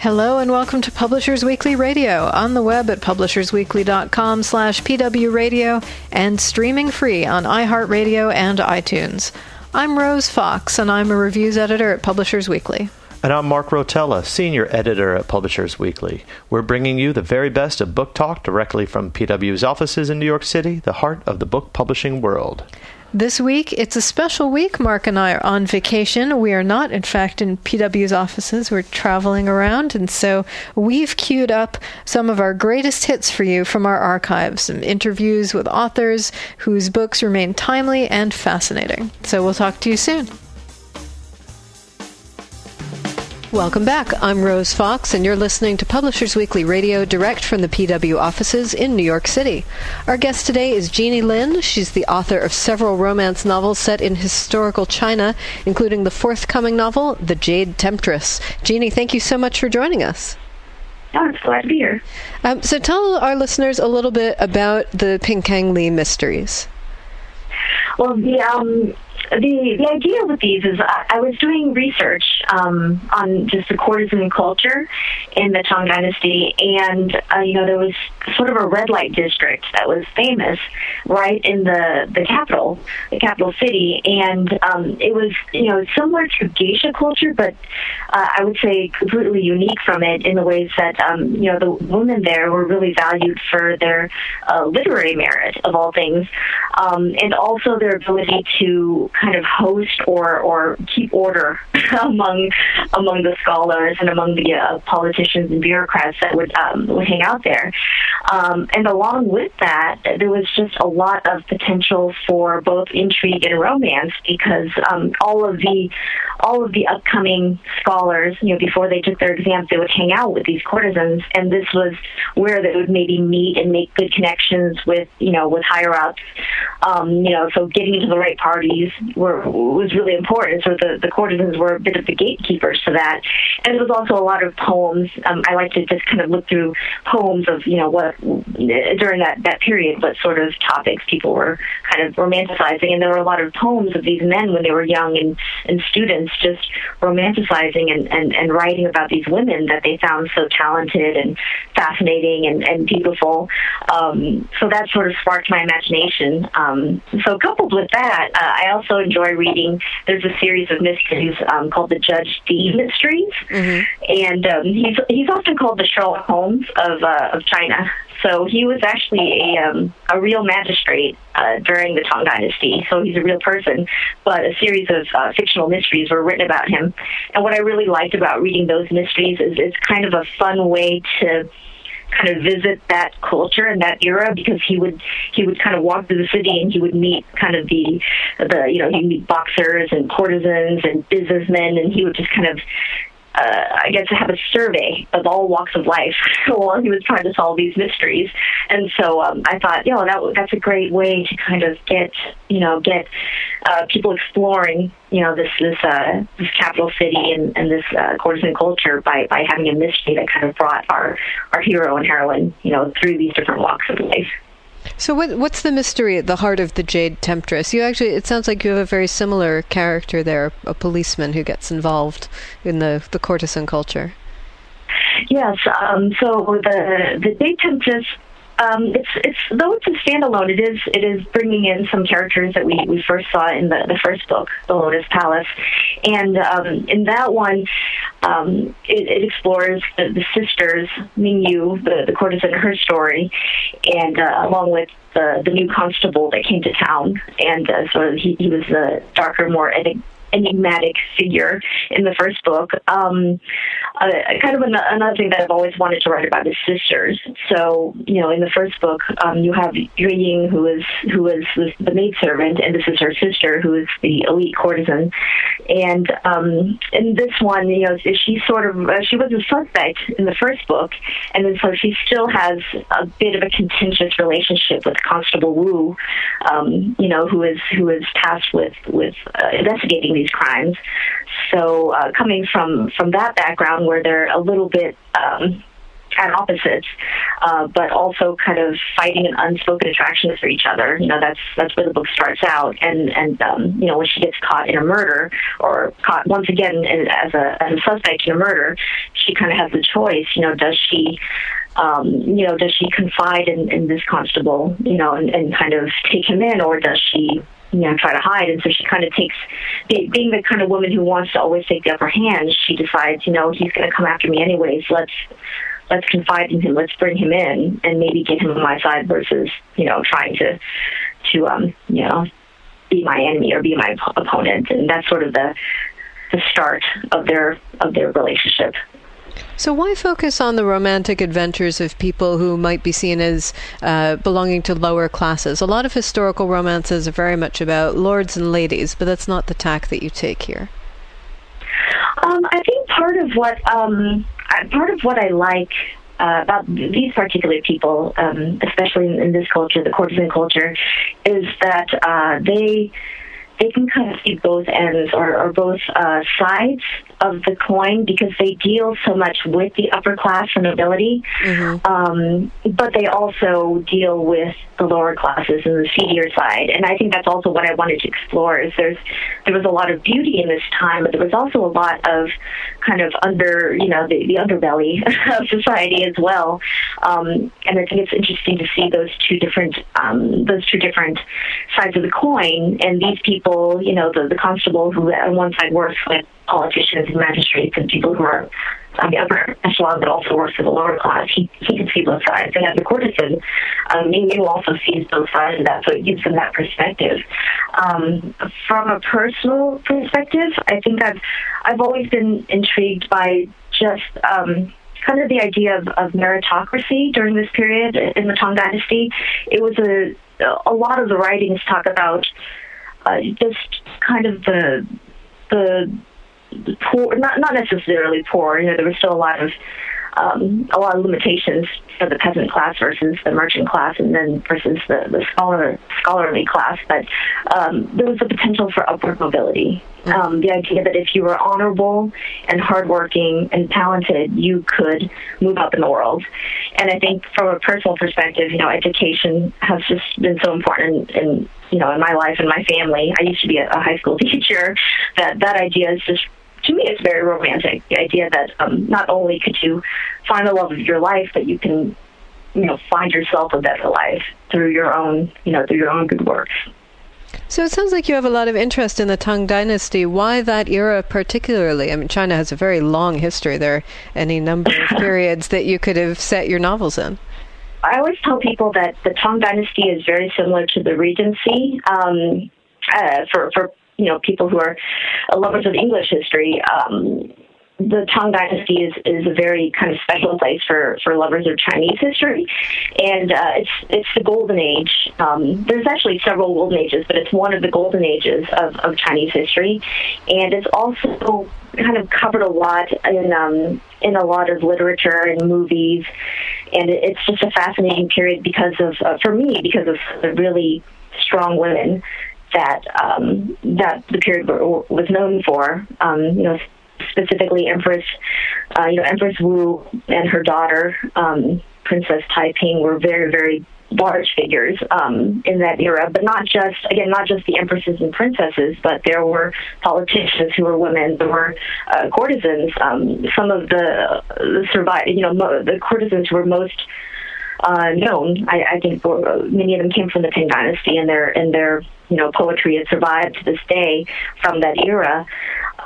Hello and welcome to Publishers Weekly Radio on the web at publishersweekly.com slash pwradio and streaming free on iHeartRadio and iTunes. I'm Rose Fox and I'm a reviews editor at Publishers Weekly. And I'm Mark Rotella, Senior Editor at Publishers Weekly. We're bringing you the very best of book talk directly from PW's offices in New York City, the heart of the book publishing world. This week, it's a special week. Mark and I are on vacation. We are not, in fact, in PW's offices. We're traveling around, and so we've queued up some of our greatest hits for you from our archives, some interviews with authors whose books remain timely and fascinating. So we'll talk to you soon. Welcome back. I'm Rose Fox, and you're listening to Publishers Weekly Radio direct from the PW offices in New York City. Our guest today is Jeannie Lin. She's the author of several romance novels set in historical China, including the forthcoming novel, The Jade Temptress. Jeannie, thank you so much for joining us. Oh, I'm glad to be here. Um, so tell our listeners a little bit about the Pingkang Li mysteries. Well, the um, the the idea with these is I, I was doing research um, on just the courtesan culture in the Tang Dynasty, and uh, you know there was sort of a red light district that was famous right in the the capital, the capital city, and um, it was you know similar to geisha culture, but uh, I would say completely unique from it in the ways that um, you know the women there were really valued for their uh, literary merit of all things, um, and also their ability to kind of host or or keep order among among the scholars and among the uh, politicians and bureaucrats that would um, would hang out there. Um, and along with that, there was just a lot of potential for both intrigue and romance because um, all of the all of the upcoming scholars, you know, before they took their exams, they would hang out with these courtesans, and this was where they would maybe meet and make good connections with you know with higher ups. Um, you know, so getting into the right parties were was really important. So the, the courtesans were a bit of the gatekeepers to that. And there was also a lot of poems. Um, I like to just kind of look through poems of, you know, what during that, that period, what sort of topics people were kind of romanticizing. And there were a lot of poems of these men when they were young and, and students just romanticizing and, and, and writing about these women that they found so talented and fascinating and, and beautiful. Um, so that sort of sparked my imagination. Um, so coupled with that, uh, I also enjoy reading. There's a series of mysteries um, called the Judge Dee mysteries, mm-hmm. and um, he's he's often called the Sherlock Holmes of uh, of China. So he was actually a um, a real magistrate uh, during the Tang Dynasty. So he's a real person. But a series of uh, fictional mysteries were written about him. And what I really liked about reading those mysteries is it's kind of a fun way to kind of visit that culture and that era because he would he would kind of walk through the city and he would meet kind of the the you know he'd meet boxers and courtesans and businessmen and he would just kind of uh, I guess, have a survey of all walks of life while he was trying to solve these mysteries. And so um, I thought, you know, that that's a great way to kind of get, you know, get uh, people exploring, you know, this this uh, this capital city and, and this uh, courtesan culture by by having a mystery that kind of brought our our hero and heroine, you know, through these different walks of life. So, what, what's the mystery at the heart of the Jade Temptress? You actually, it sounds like you have a very similar character there, a policeman who gets involved in the, the courtesan culture. Yes. Um, so the the Jade Temptress um, it's it's though it's a standalone, it is it is bringing in some characters that we, we first saw in the, the first book, The Lotus Palace, and um, in that one, um, it, it explores the, the sisters Mingyu, the the courtesan, her story, and uh, along with the the new constable that came to town, and uh, so he, he was a darker, more enigmatic figure in the first book. Um, uh, kind of an- another thing that I've always wanted to write about is sisters. So, you know, in the first book, um, you have Yue Ying, who is who is the maidservant, and this is her sister, who is the elite courtesan. And um, in this one, you know, she sort of uh, she was a suspect in the first book, and then so she still has a bit of a contentious relationship with Constable Wu, um, you know, who is who is tasked with with uh, investigating these crimes. So uh, coming from from that background, where they're a little bit um, at opposites, uh, but also kind of fighting an unspoken attraction for each other. You know, that's that's where the book starts out. And and um, you know, when she gets caught in a murder or caught once again as a as a suspect in a murder, she kind of has the choice. You know, does she um, you know, does she confide in, in this constable, you know, and, and kind of take him in, or does she you know, try to hide. And so she kind of takes, being the kind of woman who wants to always take the upper hand, she decides, you know, he's going to come after me anyways. Let's let's confide in him. Let's bring him in and maybe get him on my side versus, you know, trying to to um, you know, be my enemy or be my opponent. And that's sort of the the start of their of their relationship. So, why focus on the romantic adventures of people who might be seen as uh, belonging to lower classes? A lot of historical romances are very much about lords and ladies, but that's not the tack that you take here. Um, I think part of what um, part of what I like uh, about these particular people, um, especially in, in, this culture, the courtesan culture, is that uh, they they can kind of see both ends or, or both uh, sides of the coin because they deal so much with the upper class and nobility, mm-hmm. um, but they also deal with the lower classes and the seedier side. And I think that's also what I wanted to explore. Is there's there was a lot of beauty in this time, but there was also a lot of kind of under you know the, the underbelly of society as well. Um, and I think it's interesting to see those two different um, those two different sides of the coin. And these people, you know, the the constable who on one side works with politicians and magistrates and people who are on the upper echelon but also works for the lower class. He, he can see both sides. And as a courtesan, um, Ming also sees both sides of that, so it gives them that perspective. Um, from a personal perspective, I think I've, I've always been intrigued by just um, kind of the idea of, of meritocracy during this period in the Tang Dynasty. It was a, a lot of the writings talk about uh, just kind of the the poor, not not necessarily poor. You know, there was still a lot of um, a lot of limitations for the peasant class versus the merchant class, and then versus the, the scholar scholarly class. But um, there was the potential for upward mobility. Mm-hmm. Um, the idea that if you were honorable and hardworking and talented, you could move up in the world. And I think from a personal perspective, you know, education has just been so important in you know in my life and my family. I used to be a, a high school teacher. That that idea is just to me, it's very romantic. The idea that um, not only could you find the love of your life, but you can, you know, find yourself a better life through your own, you know, through your own good works. So it sounds like you have a lot of interest in the Tang Dynasty. Why that era particularly? I mean, China has a very long history. There are any number of periods that you could have set your novels in. I always tell people that the Tang Dynasty is very similar to the Regency. Um, uh, for for you know people who are lovers of English history. Um, the Tang Dynasty is, is a very kind of special place for, for lovers of Chinese history, and uh, it's it's the golden age. Um, there's actually several golden ages, but it's one of the golden ages of, of Chinese history, and it's also kind of covered a lot in um, in a lot of literature and movies, and it's just a fascinating period because of uh, for me because of the really strong women that um, that the period was known for. Um, you know, specifically Empress, uh, you know, Empress Wu and her daughter, um, Princess Taiping, were very, very large figures um, in that era, but not just again not just the empresses and princesses, but there were politicians who were women. There were uh, courtesans. Um, some of the, the survive, you know, mo- the courtesans who were most uh, known. I, I think many of them came from the Tang Dynasty, and their and their you know poetry has survived to this day from that era.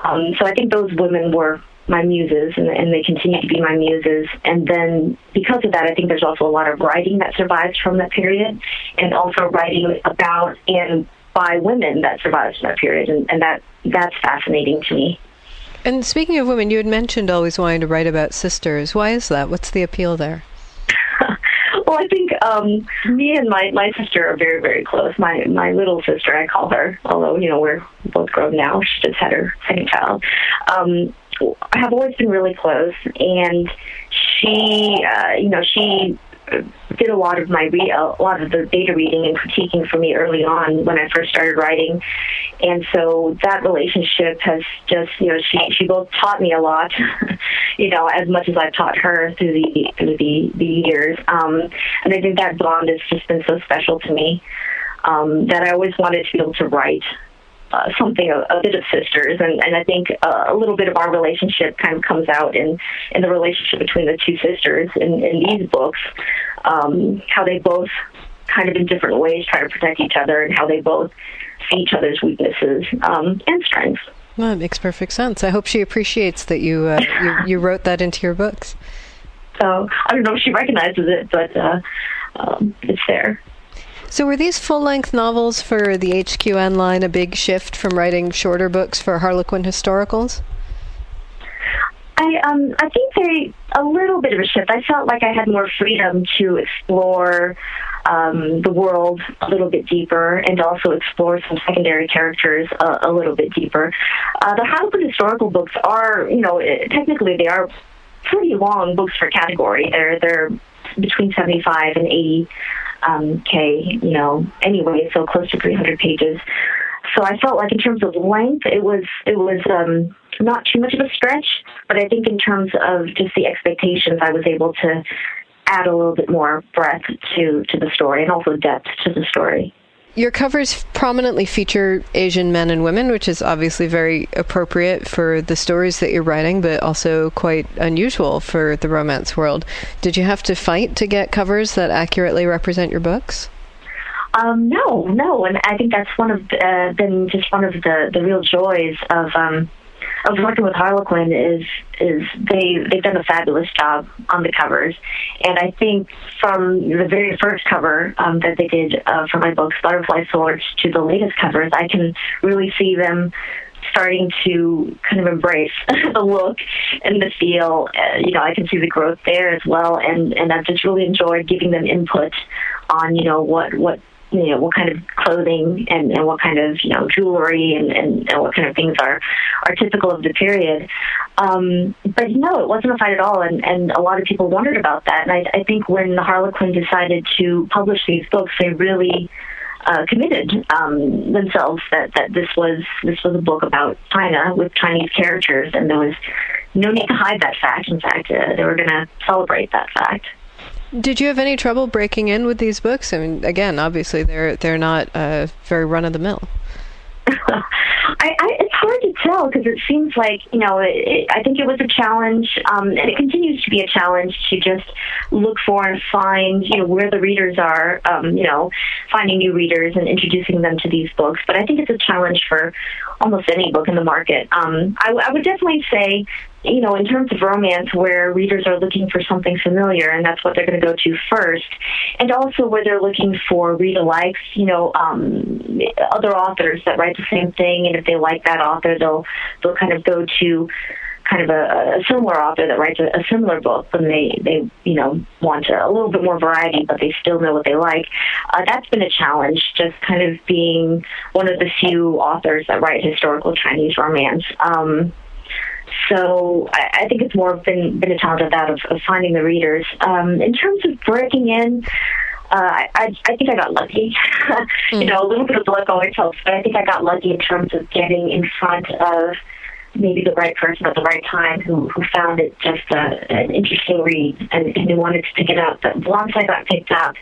Um, so I think those women were my muses, and, and they continue to be my muses. And then because of that, I think there's also a lot of writing that survives from that period, and also writing about and by women that survives from that period, and, and that that's fascinating to me. And speaking of women, you had mentioned always wanting to write about sisters. Why is that? What's the appeal there? Well, I think um, me and my my sister are very very close. My my little sister, I call her, although you know we're both grown now. She just had her second child. Um, I have always been really close, and she, uh, you know, she did a lot of my read a lot of the data reading and critiquing for me early on when I first started writing, and so that relationship has just you know she she both taught me a lot, you know as much as I've taught her through the through the the years, um, and I think that bond has just been so special to me um, that I always wanted to be able to write uh, something a, a, bit of sisters, and, and I think uh, a little bit of our relationship kind of comes out in in the relationship between the two sisters in, in these books, um, how they both kind of in different ways try to protect each other, and how they both see each other's weaknesses um, and strengths. Well, it makes perfect sense. I hope she appreciates that you uh, you, you, wrote that into your books. So I don't know if she recognizes it, but uh, um, it's there. So, were these full length novels for the HQN line a big shift from writing shorter books for Harlequin historicals? I um I think they a little bit of a shift. I felt like I had more freedom to explore um, the world a little bit deeper and also explore some secondary characters a, little bit deeper. Uh, the Harlequin historical books are, you know, technically they are pretty long books for category. They're they're between 75 and 80 um, K, you know, anyway, so close to 300 pages. So I felt like in terms of length, it was it was um, not too much of a stretch, but I think in terms of just the expectations, I was able to add a little bit more breadth to to the story and also depth to the story. Your covers prominently feature Asian men and women, which is obviously very appropriate for the stories that you're writing, but also quite unusual for the romance world. Did you have to fight to get covers that accurately represent your books? Um, no, no, and I think that's one of uh, been just one of the the real joys of um, of working with Harlequin is is they they've done a fabulous job on the covers, and I think from the very first cover um, that they did uh, for my books, Butterfly Swords, to the latest covers, I can really see them starting to kind of embrace the look and the feel. Uh, you know, I can see the growth there as well, and and I've just really enjoyed giving them input on you know what what you know what kind of clothing and, and what kind of you know jewelry and, and, and what kind of things are are typical of the period. Um, but no, it wasn't a fight at all, and, and a lot of people wondered about that. And I, I think when the Harlequin decided to publish these books, they really uh, committed um, themselves that, that this was this was a book about China with Chinese characters, and there was no need to hide that fact. In fact, uh, they were going to celebrate that fact. Did you have any trouble breaking in with these books? I mean, again, obviously they're they're not uh, very run of the mill. I, I, it's hard to tell because it seems like you know. It, I think it was a challenge, um, and it continues to be a challenge to just look for and find you know where the readers are. Um, you know, finding new readers and introducing them to these books. But I think it's a challenge for almost any book in the market. Um, I, I would definitely say you know, in terms of romance, where readers are looking for something familiar, and that's what they're going to go to first, and also where they're looking for read alikes, you know, um, other authors that write the same thing, and if they like that author, they'll they'll kind of go to kind of a, a similar author that writes a, a similar book, and they they you know want a, a little bit more variety, but they still know what they like. Uh, that's been a challenge, just kind of being one of the few authors that write historical Chinese romance. Um, so I, I think it's more been been a challenge of that of, of finding the readers. Um, in terms of breaking in, uh, I, I think I got lucky. mm. You know, a little bit of luck always helps, but I think I got lucky in terms of getting in front of maybe the right person at the right time who, who found it just a, an interesting read and, and who wanted to pick it up. But once I got picked up,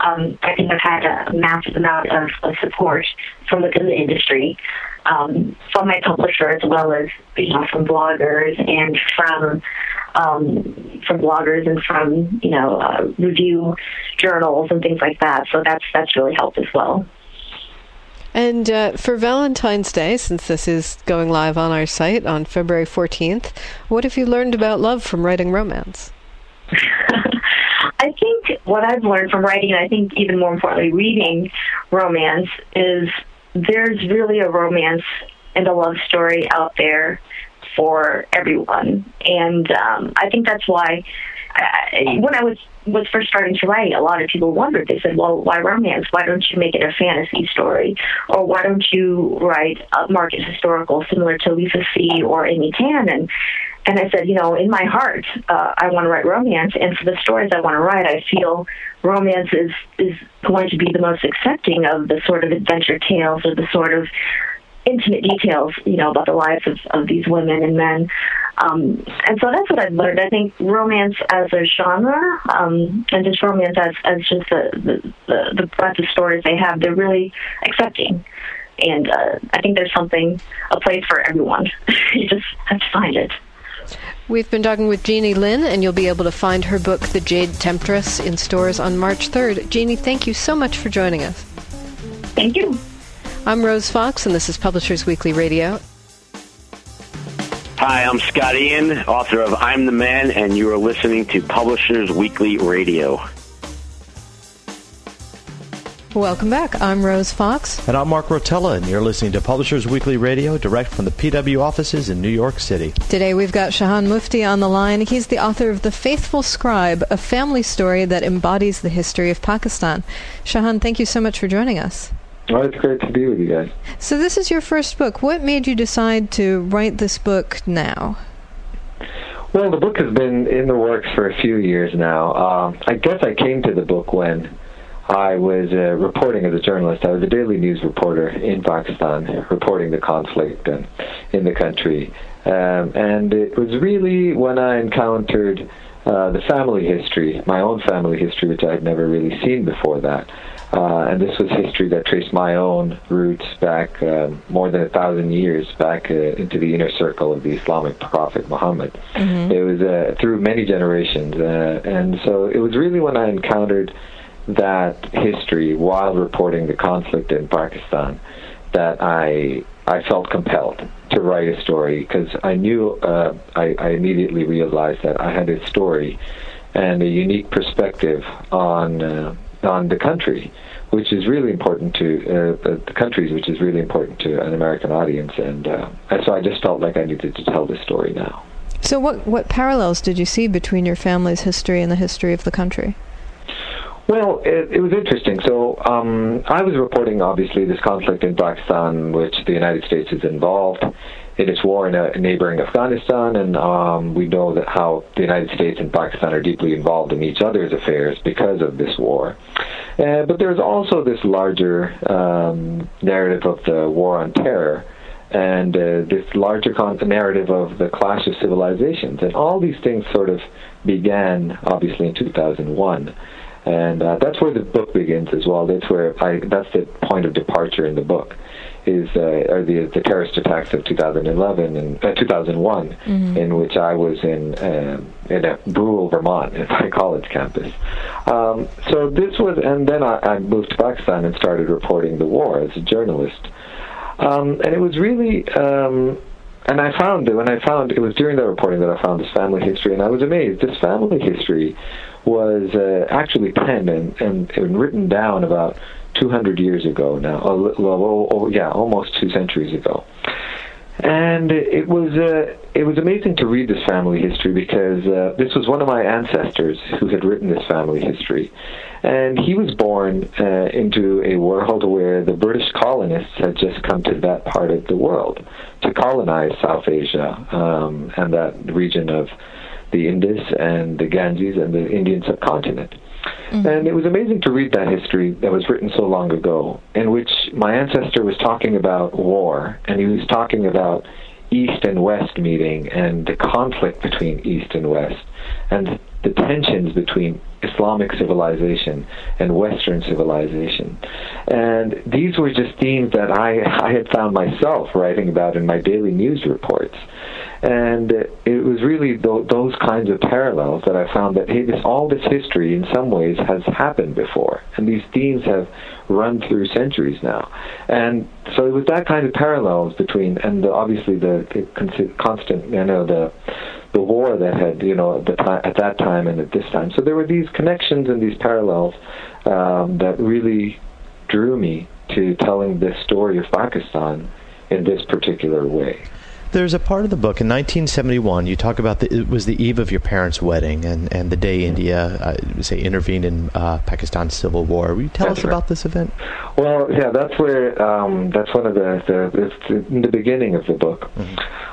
um, I think I've had a massive amount of, of support from within the industry, um, from my publisher as well as you know from bloggers and from um, from bloggers and from you know uh, review journals and things like that. So that's that's really helped as well. And uh, for Valentine's Day, since this is going live on our site on February 14th, what have you learned about love from writing romance? I think what I've learned from writing, and I think even more importantly, reading romance, is there's really a romance and a love story out there for everyone, and um, I think that's why. I, when I was was first starting to write, a lot of people wondered. They said, "Well, why romance? Why don't you make it a fantasy story, or why don't you write a market historical similar to Lisa See or Amy Tan?" And and I said, you know, in my heart, uh, I want to write romance, and for the stories I want to write, I feel romance is is going to be the most accepting of the sort of adventure tales or the sort of intimate details, you know, about the lives of, of these women and men. Um, and so that's what I've learned. I think romance as a genre, um, and just romance as, as just the, the, the, breadth of stories they have, they're really accepting. And uh, I think there's something, a place for everyone. you just have to find it. We've been talking with Jeannie Lin, and you'll be able to find her book, The Jade Temptress, in stores on March 3rd. Jeannie, thank you so much for joining us. Thank you. I'm Rose Fox, and this is Publishers Weekly Radio. Hi, I'm Scott Ian, author of I'm the Man, and you are listening to Publishers Weekly Radio. Welcome back. I'm Rose Fox. And I'm Mark Rotella, and you're listening to Publishers Weekly Radio, direct from the PW offices in New York City. Today we've got Shahan Mufti on the line. He's the author of The Faithful Scribe, a family story that embodies the history of Pakistan. Shahan, thank you so much for joining us. Oh, it's great to be with you guys. So, this is your first book. What made you decide to write this book now? Well, the book has been in the works for a few years now. Uh, I guess I came to the book when I was uh, reporting as a journalist. I was a daily news reporter in Pakistan, reporting the conflict in, in the country. Um, and it was really when I encountered uh, the family history, my own family history, which I had never really seen before that. Uh, and this was history that traced my own roots back uh, more than a thousand years back uh, into the inner circle of the Islamic prophet Muhammad. Mm-hmm. It was uh, through many generations, uh, and so it was really when I encountered that history while reporting the conflict in Pakistan that I I felt compelled to write a story because I knew uh, I, I immediately realized that I had a story and a unique perspective on on the country, which is really important to uh, the countries, which is really important to an American audience, and, uh, and so I just felt like I needed to tell this story now. So, what what parallels did you see between your family's history and the history of the country? Well, it, it was interesting. So um, I was reporting, obviously, this conflict in Pakistan, which the United States is involved in its war in a neighboring Afghanistan, and um, we know that how the United States and Pakistan are deeply involved in each other's affairs because of this war. Uh, but there's also this larger um, narrative of the war on terror and uh, this larger con- narrative of the clash of civilizations. And all these things sort of began, obviously, in 2001 and uh, that's where the book begins as well. That's where I that's the point of departure in the book is uh, are the the terrorist attacks of 2011 and uh, 2001, mm-hmm. in which I was in uh, in a rural Vermont at my college campus. Um, so this was, and then I, I, moved to Pakistan and started reporting the war as a journalist. Um, and it was really. Um, and I found that when I found it was during that reporting that I found this family history, and I was amazed. This family history was uh, actually penned and, and, and written down about 200 years ago now. Oh, well, oh, yeah, almost two centuries ago. And it was uh, it was amazing to read this family history because uh, this was one of my ancestors who had written this family history, and he was born uh, into a world where the British colonists had just come to that part of the world to colonize South Asia um, and that region of the Indus and the Ganges and the Indian subcontinent. Mm-hmm. And it was amazing to read that history that was written so long ago, in which my ancestor was talking about war, and he was talking about East and West meeting and the conflict between East and West, and the tensions between Islamic civilization and Western civilization. And these were just themes that I, I had found myself writing about in my daily news reports. And it was really those kinds of parallels that I found that hey, this, all this history, in some ways, has happened before, and these themes have run through centuries now. And so it was that kind of parallels between, and the, obviously the, the constant, you know, the the war that had, you know, at, at that time and at this time. So there were these connections and these parallels um, that really drew me to telling this story of Pakistan in this particular way. There's a part of the book in 1971. You talk about the, it was the eve of your parents' wedding and, and the day India, uh, say, intervened in uh, Pakistan's civil war. Will you tell That's us right. about this event? Well, yeah, that's where um, that's one of the, the it's in the beginning of the book.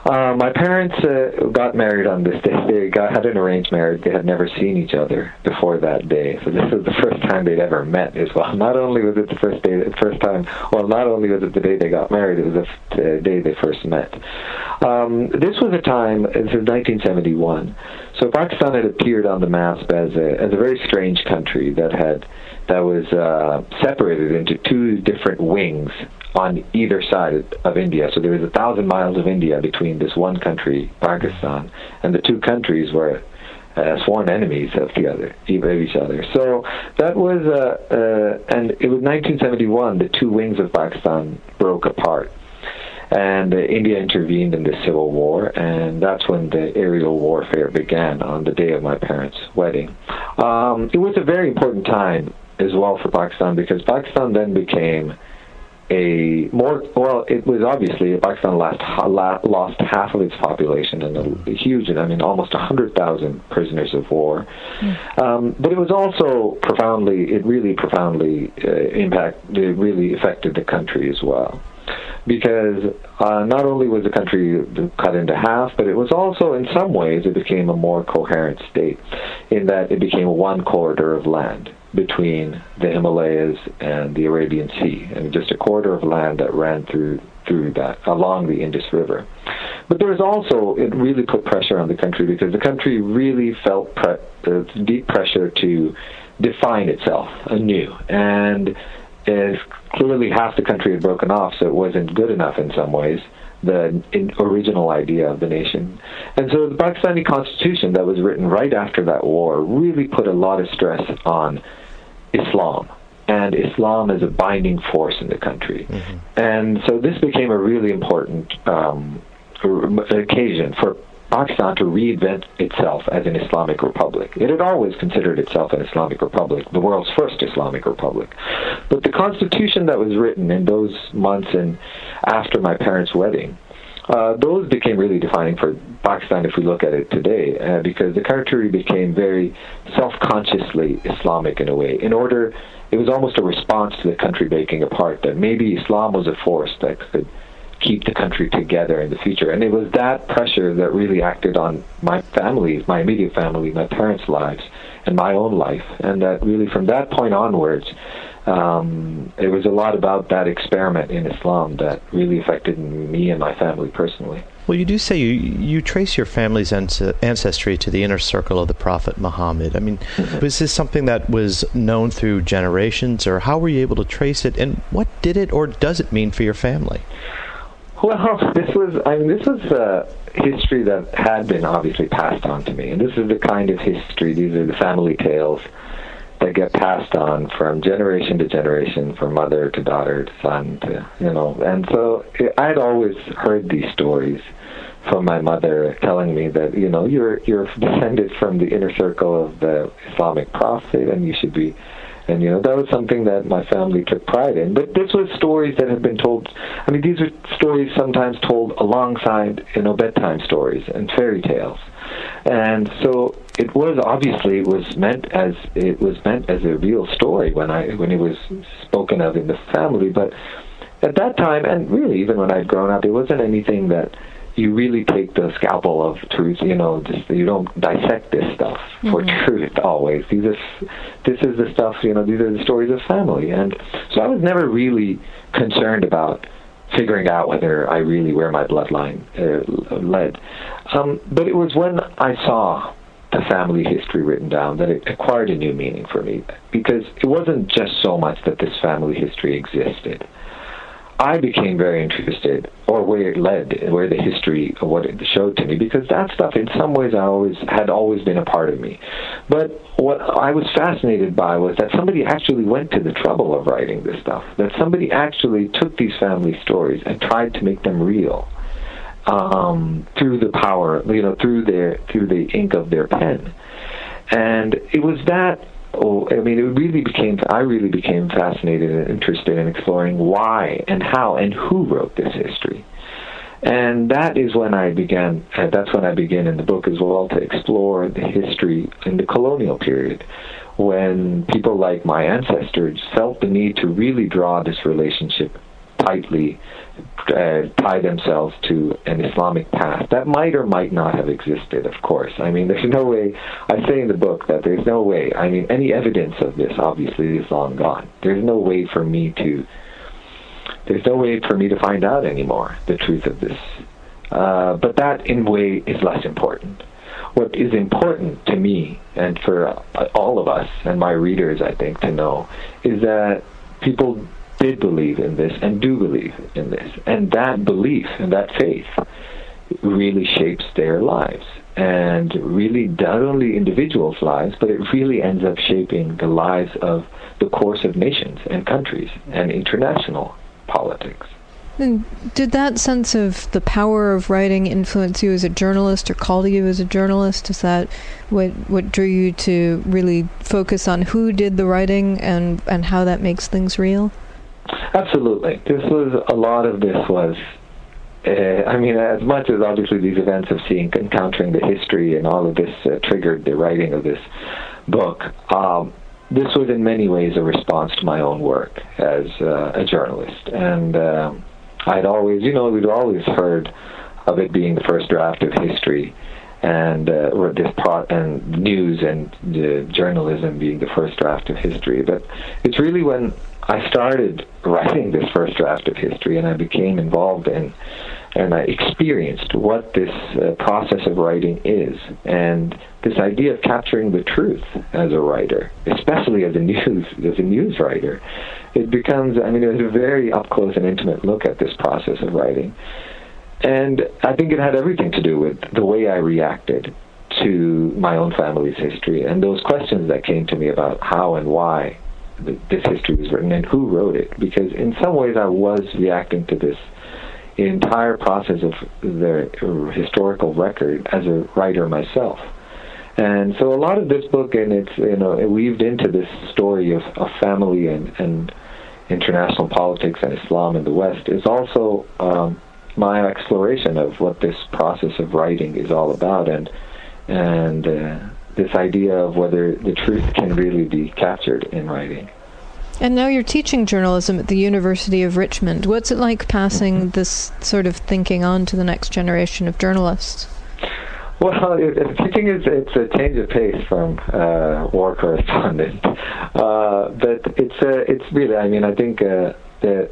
Uh, my parents uh, got married on this day. They got had an arranged marriage. They had never seen each other before that day, so this was the first time they'd ever met as well. Not only was it the first day, the first time. Well, not only was it the day they got married, it was the the day they first met. Um, this was a time. This is 1971. So Pakistan had appeared on the map as a as a very strange country that had that was uh, separated into two different wings on either side of India. So there was a thousand miles of India between this one country, Pakistan, and the two countries were uh, sworn enemies of the other, of each other. So that was, uh, uh, and it was 1971. The two wings of Pakistan broke apart and uh, India intervened in the civil war, and that's when the aerial warfare began on the day of my parents' wedding. Um, it was a very important time as well for Pakistan because Pakistan then became a more well. It was obviously Pakistan lost lost half of its population and a, huge, I mean, almost hundred thousand prisoners of war. Um, but it was also profoundly, it really profoundly uh, impact, it really affected the country as well because uh, not only was the country cut into half, but it was also, in some ways, it became a more coherent state in that it became one corridor of land between the Himalayas and the Arabian Sea, and just a corridor of land that ran through through that along the Indus River. But there was also it really put pressure on the country because the country really felt pre- deep pressure to define itself anew and is clearly half the country had broken off, so it wasn't good enough in some ways, the original idea of the nation. And so the Pakistani constitution that was written right after that war really put a lot of stress on Islam. And Islam as a binding force in the country. Mm-hmm. And so this became a really important um, occasion for Pakistan to reinvent itself as an Islamic republic. It had always considered itself an Islamic republic, the world's first Islamic republic. But the constitution that was written in those months and after my parents' wedding, uh, those became really defining for Pakistan if we look at it today, uh, because the country became very self-consciously Islamic in a way. In order, it was almost a response to the country breaking apart that maybe Islam was a force that could keep the country together in the future. And it was that pressure that really acted on my family, my immediate family, my parents' lives, and my own life. And that really, from that point onwards, um, it was a lot about that experiment in Islam that really affected me and my family personally. Well, you do say you you trace your family's ancestry to the inner circle of the Prophet Muhammad. I mean, mm-hmm. was this something that was known through generations, or how were you able to trace it, and what did it or does it mean for your family? Well, this was, I mean, this was uh, history that had been obviously passed on to me. And this is the kind of history, these are the family tales that get passed on from generation to generation, from mother to daughter to son to, you know. And so I'd always heard these stories from my mother telling me that, you know, you're, you're descended from the inner circle of the Islamic prophet and you should be and you know that was something that my family took pride in. But this was stories that had been told. I mean, these are stories sometimes told alongside you know bedtime stories and fairy tales, and so it was obviously it was meant as it was meant as a real story when I when it was spoken of in the family. But at that time, and really even when I'd grown up, it wasn't anything that you really take the scalpel of truth. You know, just you don't dissect this stuff for mm-hmm. truth always. These are this is the stuff. You know, these are the stories of family, and so I was never really concerned about figuring out whether I really where my bloodline uh, led. Um, but it was when I saw the family history written down that it acquired a new meaning for me because it wasn't just so much that this family history existed I became very interested, or where it led, where the history of what it showed to me, because that stuff, in some ways, I always had always been a part of me. But what I was fascinated by was that somebody actually went to the trouble of writing this stuff. That somebody actually took these family stories and tried to make them real um, through the power, you know, through their through the ink of their pen. And it was that oh, I mean, it really became, I really became fascinated and interested in exploring why and how and who wrote this history. And that is when I began, uh, that's when I began in the book as well to explore the history in the colonial period when people like my ancestors felt the need to really draw this relationship tightly uh, tie themselves to an Islamic path that might or might not have existed, of course. I mean, there's no way, I say in the book that there's no way, I mean, any evidence of this obviously is long gone. There's no way for me to, there's no way for me to find out anymore the truth of this. Uh, but that, in a way, is less important. What is important to me and for all of us and my readers, I think, to know is that people did believe in this and do believe in this. And that belief and that faith really shapes their lives. And really, not only individuals' lives, but it really ends up shaping the lives of the course of nations and countries and international politics. And did that sense of the power of writing influence you as a journalist or call to you as a journalist? Is that what what drew you to really focus on who did the writing and, and how that makes things real? Absolutely. This was a lot of this was. Uh, I mean, as much as obviously these events of seeing, encountering the history and all of this uh, triggered the writing of this book, um, this was in many ways a response to my own work as uh, a journalist. And um, I'd always, you know, we'd always heard of it being the first draft of history and uh, this pro- and news and uh, journalism being the first draft of history. But it's really when I started writing this first draft of history, and I became involved in, and I experienced what this uh, process of writing is, and this idea of capturing the truth as a writer, especially as a news as a news writer, it becomes. I mean, it was a very up close and intimate look at this process of writing, and I think it had everything to do with the way I reacted to my own family's history and those questions that came to me about how and why this history was written and who wrote it. Because in some ways, I was reacting to this entire process of the historical record as a writer myself. And so a lot of this book, and it's you know it weaved into this story of, of family and, and international politics and Islam in the West, is also um, my exploration of what this process of writing is all about, and and uh, this idea of whether the truth can really be captured in writing. And now you're teaching journalism at the University of Richmond. What's it like passing this sort of thinking on to the next generation of journalists? Well, it, it, teaching is it's a change of pace from uh, war correspondent, uh, but it's uh, it's really. I mean, I think uh, that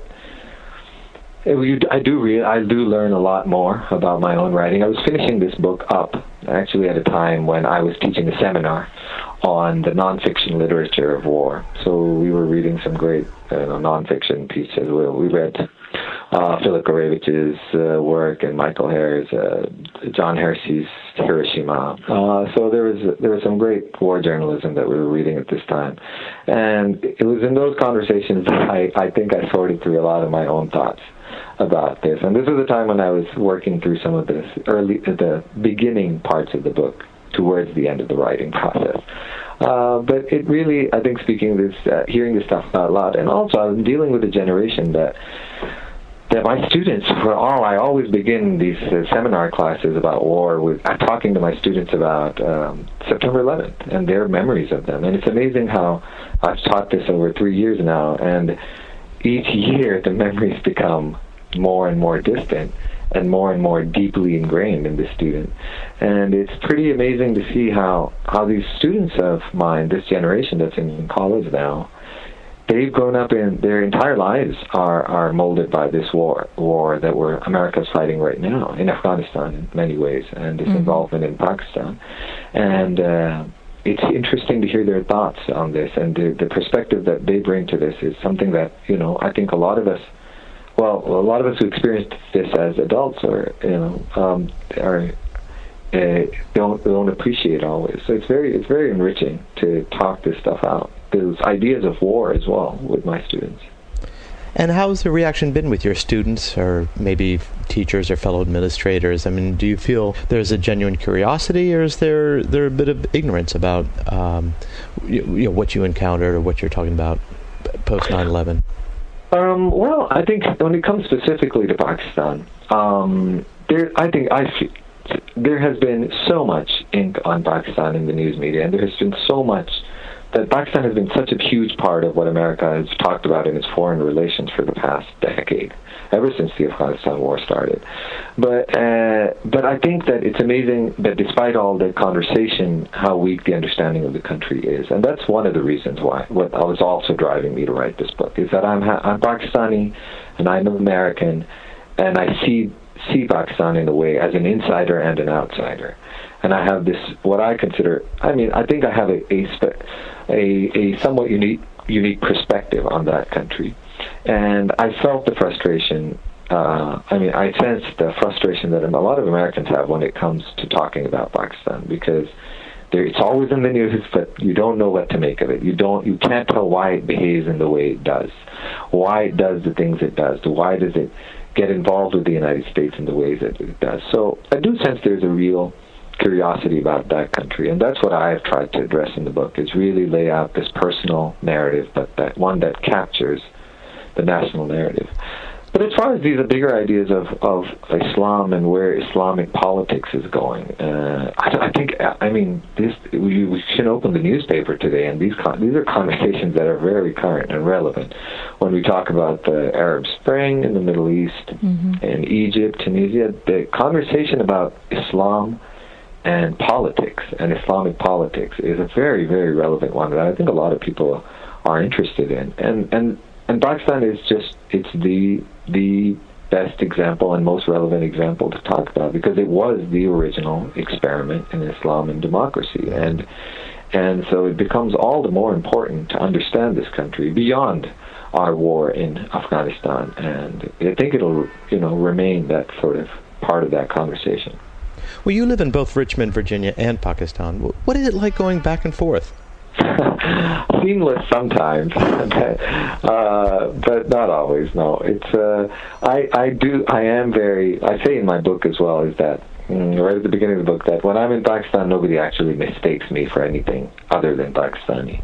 I do re- I do learn a lot more about my own writing. I was finishing this book up actually at a time when I was teaching a seminar on the nonfiction literature of war. So we were reading some great uh, nonfiction pieces. We, we read uh, Philip Gourevitch's uh, work and Michael Herr's, uh, John Hersey's Hiroshima. Uh, so there was there was some great war journalism that we were reading at this time, and it was in those conversations that I I think I sorted through a lot of my own thoughts about this. And this was the time when I was working through some of this early, the beginning parts of the book towards the end of the writing process. Uh, but it really, I think, speaking this, uh, hearing this stuff out loud, and also I'm dealing with a generation that that my students were all. I always begin these uh, seminar classes about war with uh, talking to my students about um, September 11th and their memories of them. And it's amazing how I've taught this over three years now, and each year the memories become more and more distant and more and more deeply ingrained in the student. And it's pretty amazing to see how, how these students of mine, this generation that's in college now, they've grown up in their entire lives are, are molded by this war war that we're America's fighting right now in Afghanistan in many ways and its mm-hmm. involvement in Pakistan. And uh, it's interesting to hear their thoughts on this and the, the perspective that they bring to this is something that, you know, I think a lot of us well, a lot of us who experienced this as adults, or you know, um, are uh, don't don't appreciate always. So it's very it's very enriching to talk this stuff out. Those ideas of war as well with my students. And how's the reaction been with your students or maybe teachers or fellow administrators? I mean, do you feel there's a genuine curiosity or is there, there a bit of ignorance about um, you, you know, what you encountered or what you're talking about post 9 11? Um, well, I think when it comes specifically to Pakistan, um, there, I think I there has been so much ink on Pakistan in the news media, and there has been so much that Pakistan has been such a huge part of what America has talked about in its foreign relations for the past decade, ever since the Afghanistan war started. But uh, but I think that it's amazing that despite all the conversation, how weak the understanding of the country is, and that's one of the reasons why. What was also driving me to write this book is that I'm ha- I'm Pakistani, and I'm American, and I see see Pakistan in a way as an insider and an outsider. And I have this, what I consider, I mean, I think I have a, a, a, a somewhat unique, unique perspective on that country. And I felt the frustration uh, I mean, I sense the frustration that a lot of Americans have when it comes to talking about Pakistan because it's always in the news, but you don't know what to make of it. You don't, you can't tell why it behaves in the way it does, why it does the things it does, why does it get involved with the United States in the ways that it does. So I do sense there's a real curiosity about that country, and that's what I have tried to address in the book: is really lay out this personal narrative, but that one that captures the national narrative. But as far as these bigger ideas of, of Islam and where Islamic politics is going, uh, I, I think I mean this. We, we should open the newspaper today, and these con- these are conversations that are very current and relevant when we talk about the Arab Spring in the Middle East, mm-hmm. and Egypt, Tunisia. The conversation about Islam and politics and Islamic politics is a very very relevant one that I think a lot of people are interested in, and and and Pakistan is just it's the the best example and most relevant example to talk about because it was the original experiment in Islam and democracy. And and so it becomes all the more important to understand this country beyond our war in Afghanistan. And I think it'll you know remain that sort of part of that conversation. Well, you live in both Richmond, Virginia, and Pakistan. What is it like going back and forth? seamless sometimes, uh, but not always. No, it's uh, I I do I am very I say in my book as well is that mm, right at the beginning of the book that when I'm in Pakistan nobody actually mistakes me for anything other than Pakistani,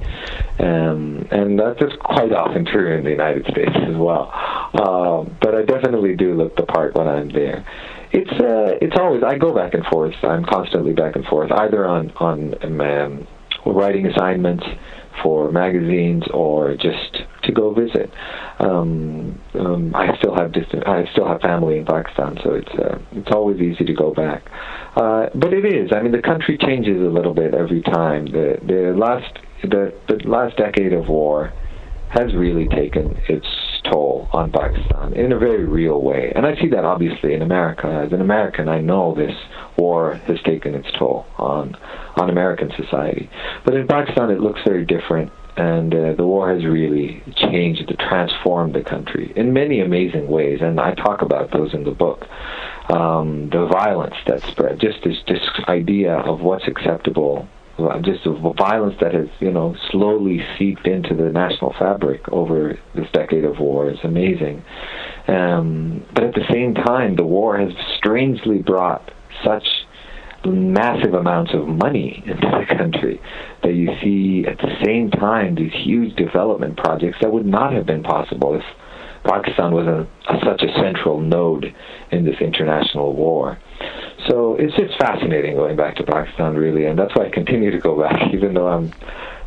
um, and that's just quite often true in the United States as well. Um, but I definitely do look the part when I'm there it's uh, it's always I go back and forth. I'm constantly back and forth, either on on um, writing assignments for magazines or just to go visit. Um, um, I still have distant, I still have family in Pakistan, so it's uh, it's always easy to go back. Uh, but it is. I mean, the country changes a little bit every time. The the last the the last decade of war has really taken its toll on Pakistan in a very real way. And I see that obviously in America. As an American, I know this war has taken its toll on on American society. But in Pakistan, it looks very different. And uh, the war has really changed, transformed the country in many amazing ways, and I talk about those in the book. Um, the violence that spread, just this, this idea of what's acceptable just the violence that has, you know, slowly seeped into the national fabric over this decade of war is amazing. Um, but at the same time, the war has strangely brought such massive amounts of money into the country that you see at the same time these huge development projects that would not have been possible if Pakistan was a, a, such a central node in this international war. So it's just fascinating going back to Pakistan, really, and that's why I continue to go back, even though I'm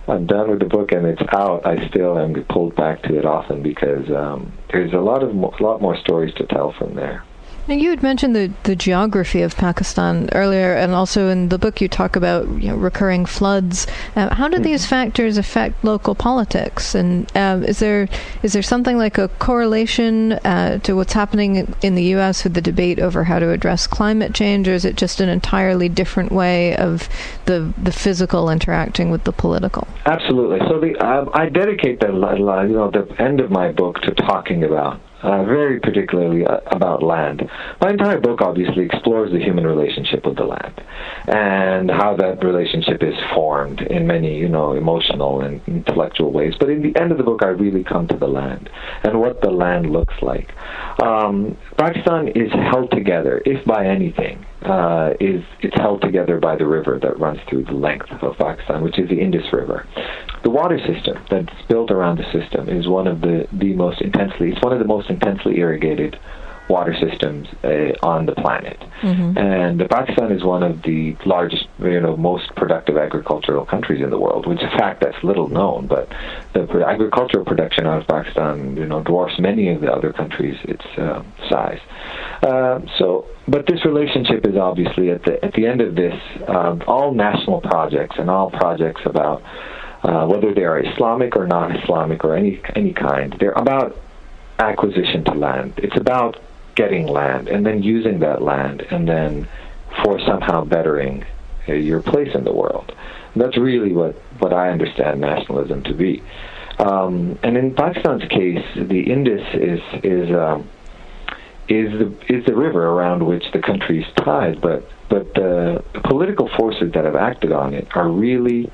I'm done with the book and it's out. I still am pulled back to it often because um, there's a lot of a lot more stories to tell from there. Now, you had mentioned the, the geography of Pakistan earlier, and also in the book you talk about you know, recurring floods. Uh, how do mm-hmm. these factors affect local politics? And um, is there is there something like a correlation uh, to what's happening in the U.S. with the debate over how to address climate change, or is it just an entirely different way of the the physical interacting with the political? Absolutely. So the, um, I dedicate the you know the end of my book to talking about uh, very particularly uh, about land. My entire book obviously explores the human relationship with the land and how that relationship is formed in many, you know, emotional and intellectual ways. But in the end of the book, I really come to the land and what the land looks like. Um, Pakistan is held together, if by anything, uh, is it's held together by the river that runs through the length of Pakistan, which is the Indus River. The water system that's built around the system is one of the, the most intensely, it's one of the most intensely irrigated water systems uh, on the planet. Mm-hmm. And Pakistan is one of the largest, you know, most productive agricultural countries in the world, which is a fact that's little known. But the agricultural production out of Pakistan, you know, dwarfs many of the other countries its uh, size. Uh, so, but this relationship is obviously at the at the end of this, um, all national projects and all projects about uh, whether they are Islamic or non-Islamic or any any kind, they're about acquisition to land. It's about getting land and then using that land and then for somehow bettering uh, your place in the world. And that's really what, what I understand nationalism to be. Um, and in Pakistan's case, the Indus is is um, is the is the river around which the country is tied, but but the political forces that have acted on it are really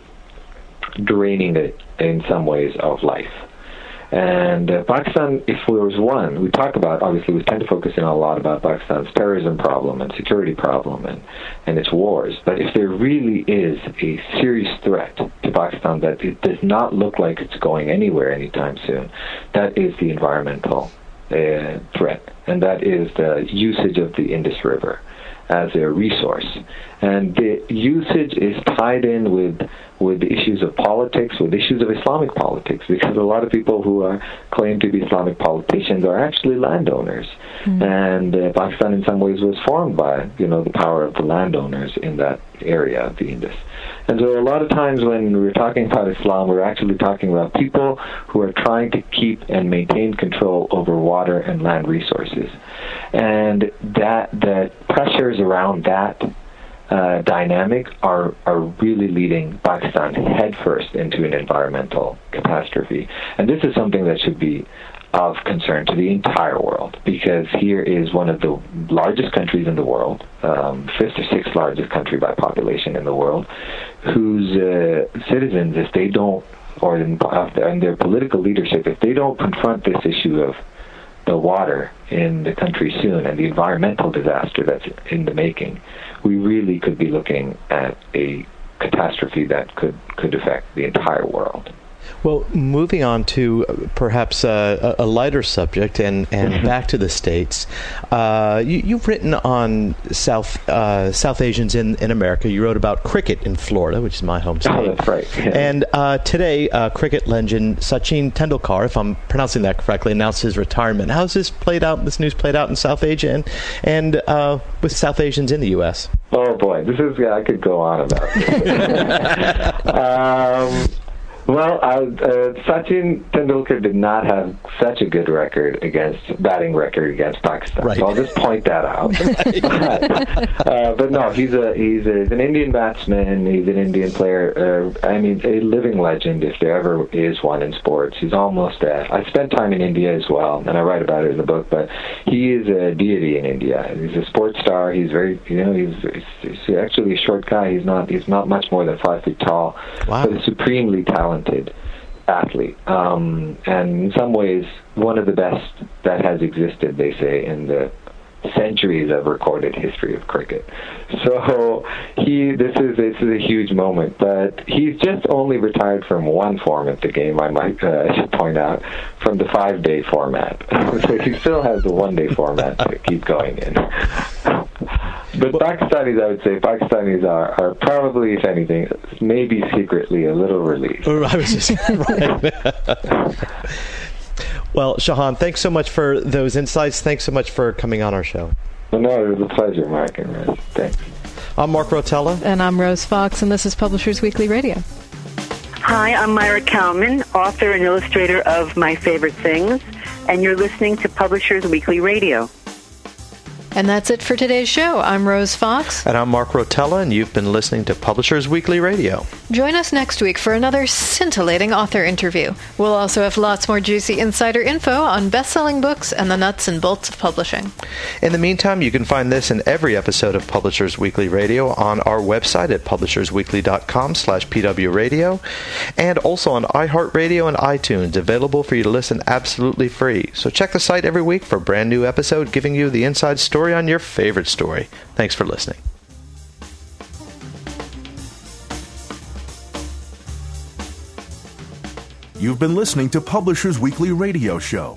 draining it in some ways of life. And uh, Pakistan, if there was one, we talk about, obviously, we tend to focus in a lot about Pakistan's terrorism problem and security problem and, and its wars. But if there really is a serious threat to Pakistan that it does not look like it's going anywhere anytime soon, that is the environmental uh, threat. And that is the usage of the Indus River as a resource. And the usage is tied in with with issues of politics, with issues of Islamic politics, because a lot of people who are claim to be Islamic politicians are actually landowners, mm-hmm. and uh, Pakistan in some ways was formed by you know the power of the landowners in that area of the Indus. And so a lot of times when we're talking about Islam, we're actually talking about people who are trying to keep and maintain control over water and land resources. And that the pressures around that uh, dynamic are, are really leading Pakistan headfirst into an environmental catastrophe. And this is something that should be of concern to the entire world because here is one of the largest countries in the world, um, fifth or sixth largest country by population in the world, whose uh, citizens, if they don't, or in, their political leadership, if they don't confront this issue of the water in the country soon and the environmental disaster that's in the making, we really could be looking at a catastrophe that could, could affect the entire world. Well, moving on to uh, perhaps uh, a lighter subject and, and mm-hmm. back to the states, uh, you, have written on South uh, South Asians in, in America. You wrote about cricket in Florida, which is my home state. Oh, that's right. Yeah. And uh, today, uh, cricket legend Sachin Tendulkar, if I'm pronouncing that correctly, announced his retirement. How's this played out? This news played out in South Asia and and with South Asians in the U.S. Oh boy, this is yeah, I could go on about. um, well, uh, uh, Sachin Tendulkar did not have such a good record against batting record against Pakistan. Right. So I'll just point that out. but, uh, but, no, he's a he's, a, he's an Indian batsman. He's an Indian player. Uh, I mean, a living legend if there ever is one in sports. He's almost. A, I spent time in India as well, and I write about it in the book. But he is a deity in India. He's a sports star. He's very, you know, he's, he's, he's actually a short guy. He's not he's not much more than five feet tall. Wow. But supremely talented talented athlete, um, and in some ways one of the best that has existed. They say in the centuries of recorded history of cricket. So he, this is this is a huge moment, but he's just only retired from one form of the game. I might uh, should point out from the five day format. so he still has the one day format to keep going in. But Pakistanis, I would say, Pakistanis are, are probably, if anything, maybe secretly a little relieved. Oh, I was just right. well, Shahan, thanks so much for those insights. Thanks so much for coming on our show. Well, no, it was a pleasure, Mark and Rose. Thanks. I'm Mark Rotella. And I'm Rose Fox, and this is Publishers Weekly Radio. Hi, I'm Maira Kalman, author and illustrator of My Favorite Things, and you're listening to Publishers Weekly Radio. And that's it for today's show. I'm Rose Fox. And I'm Mark Rotella, and you've been listening to Publishers Weekly Radio. Join us next week for another scintillating author interview. We'll also have lots more juicy insider info on best selling books and the nuts and bolts of publishing. In the meantime, you can find this in every episode of Publishers Weekly Radio on our website at publishersweekly.com slash pwradio and also on iHeartRadio and iTunes, available for you to listen absolutely free. So check the site every week for a brand new episode giving you the inside story on your favorite story. Thanks for listening. You've been listening to Publishers Weekly Radio Show.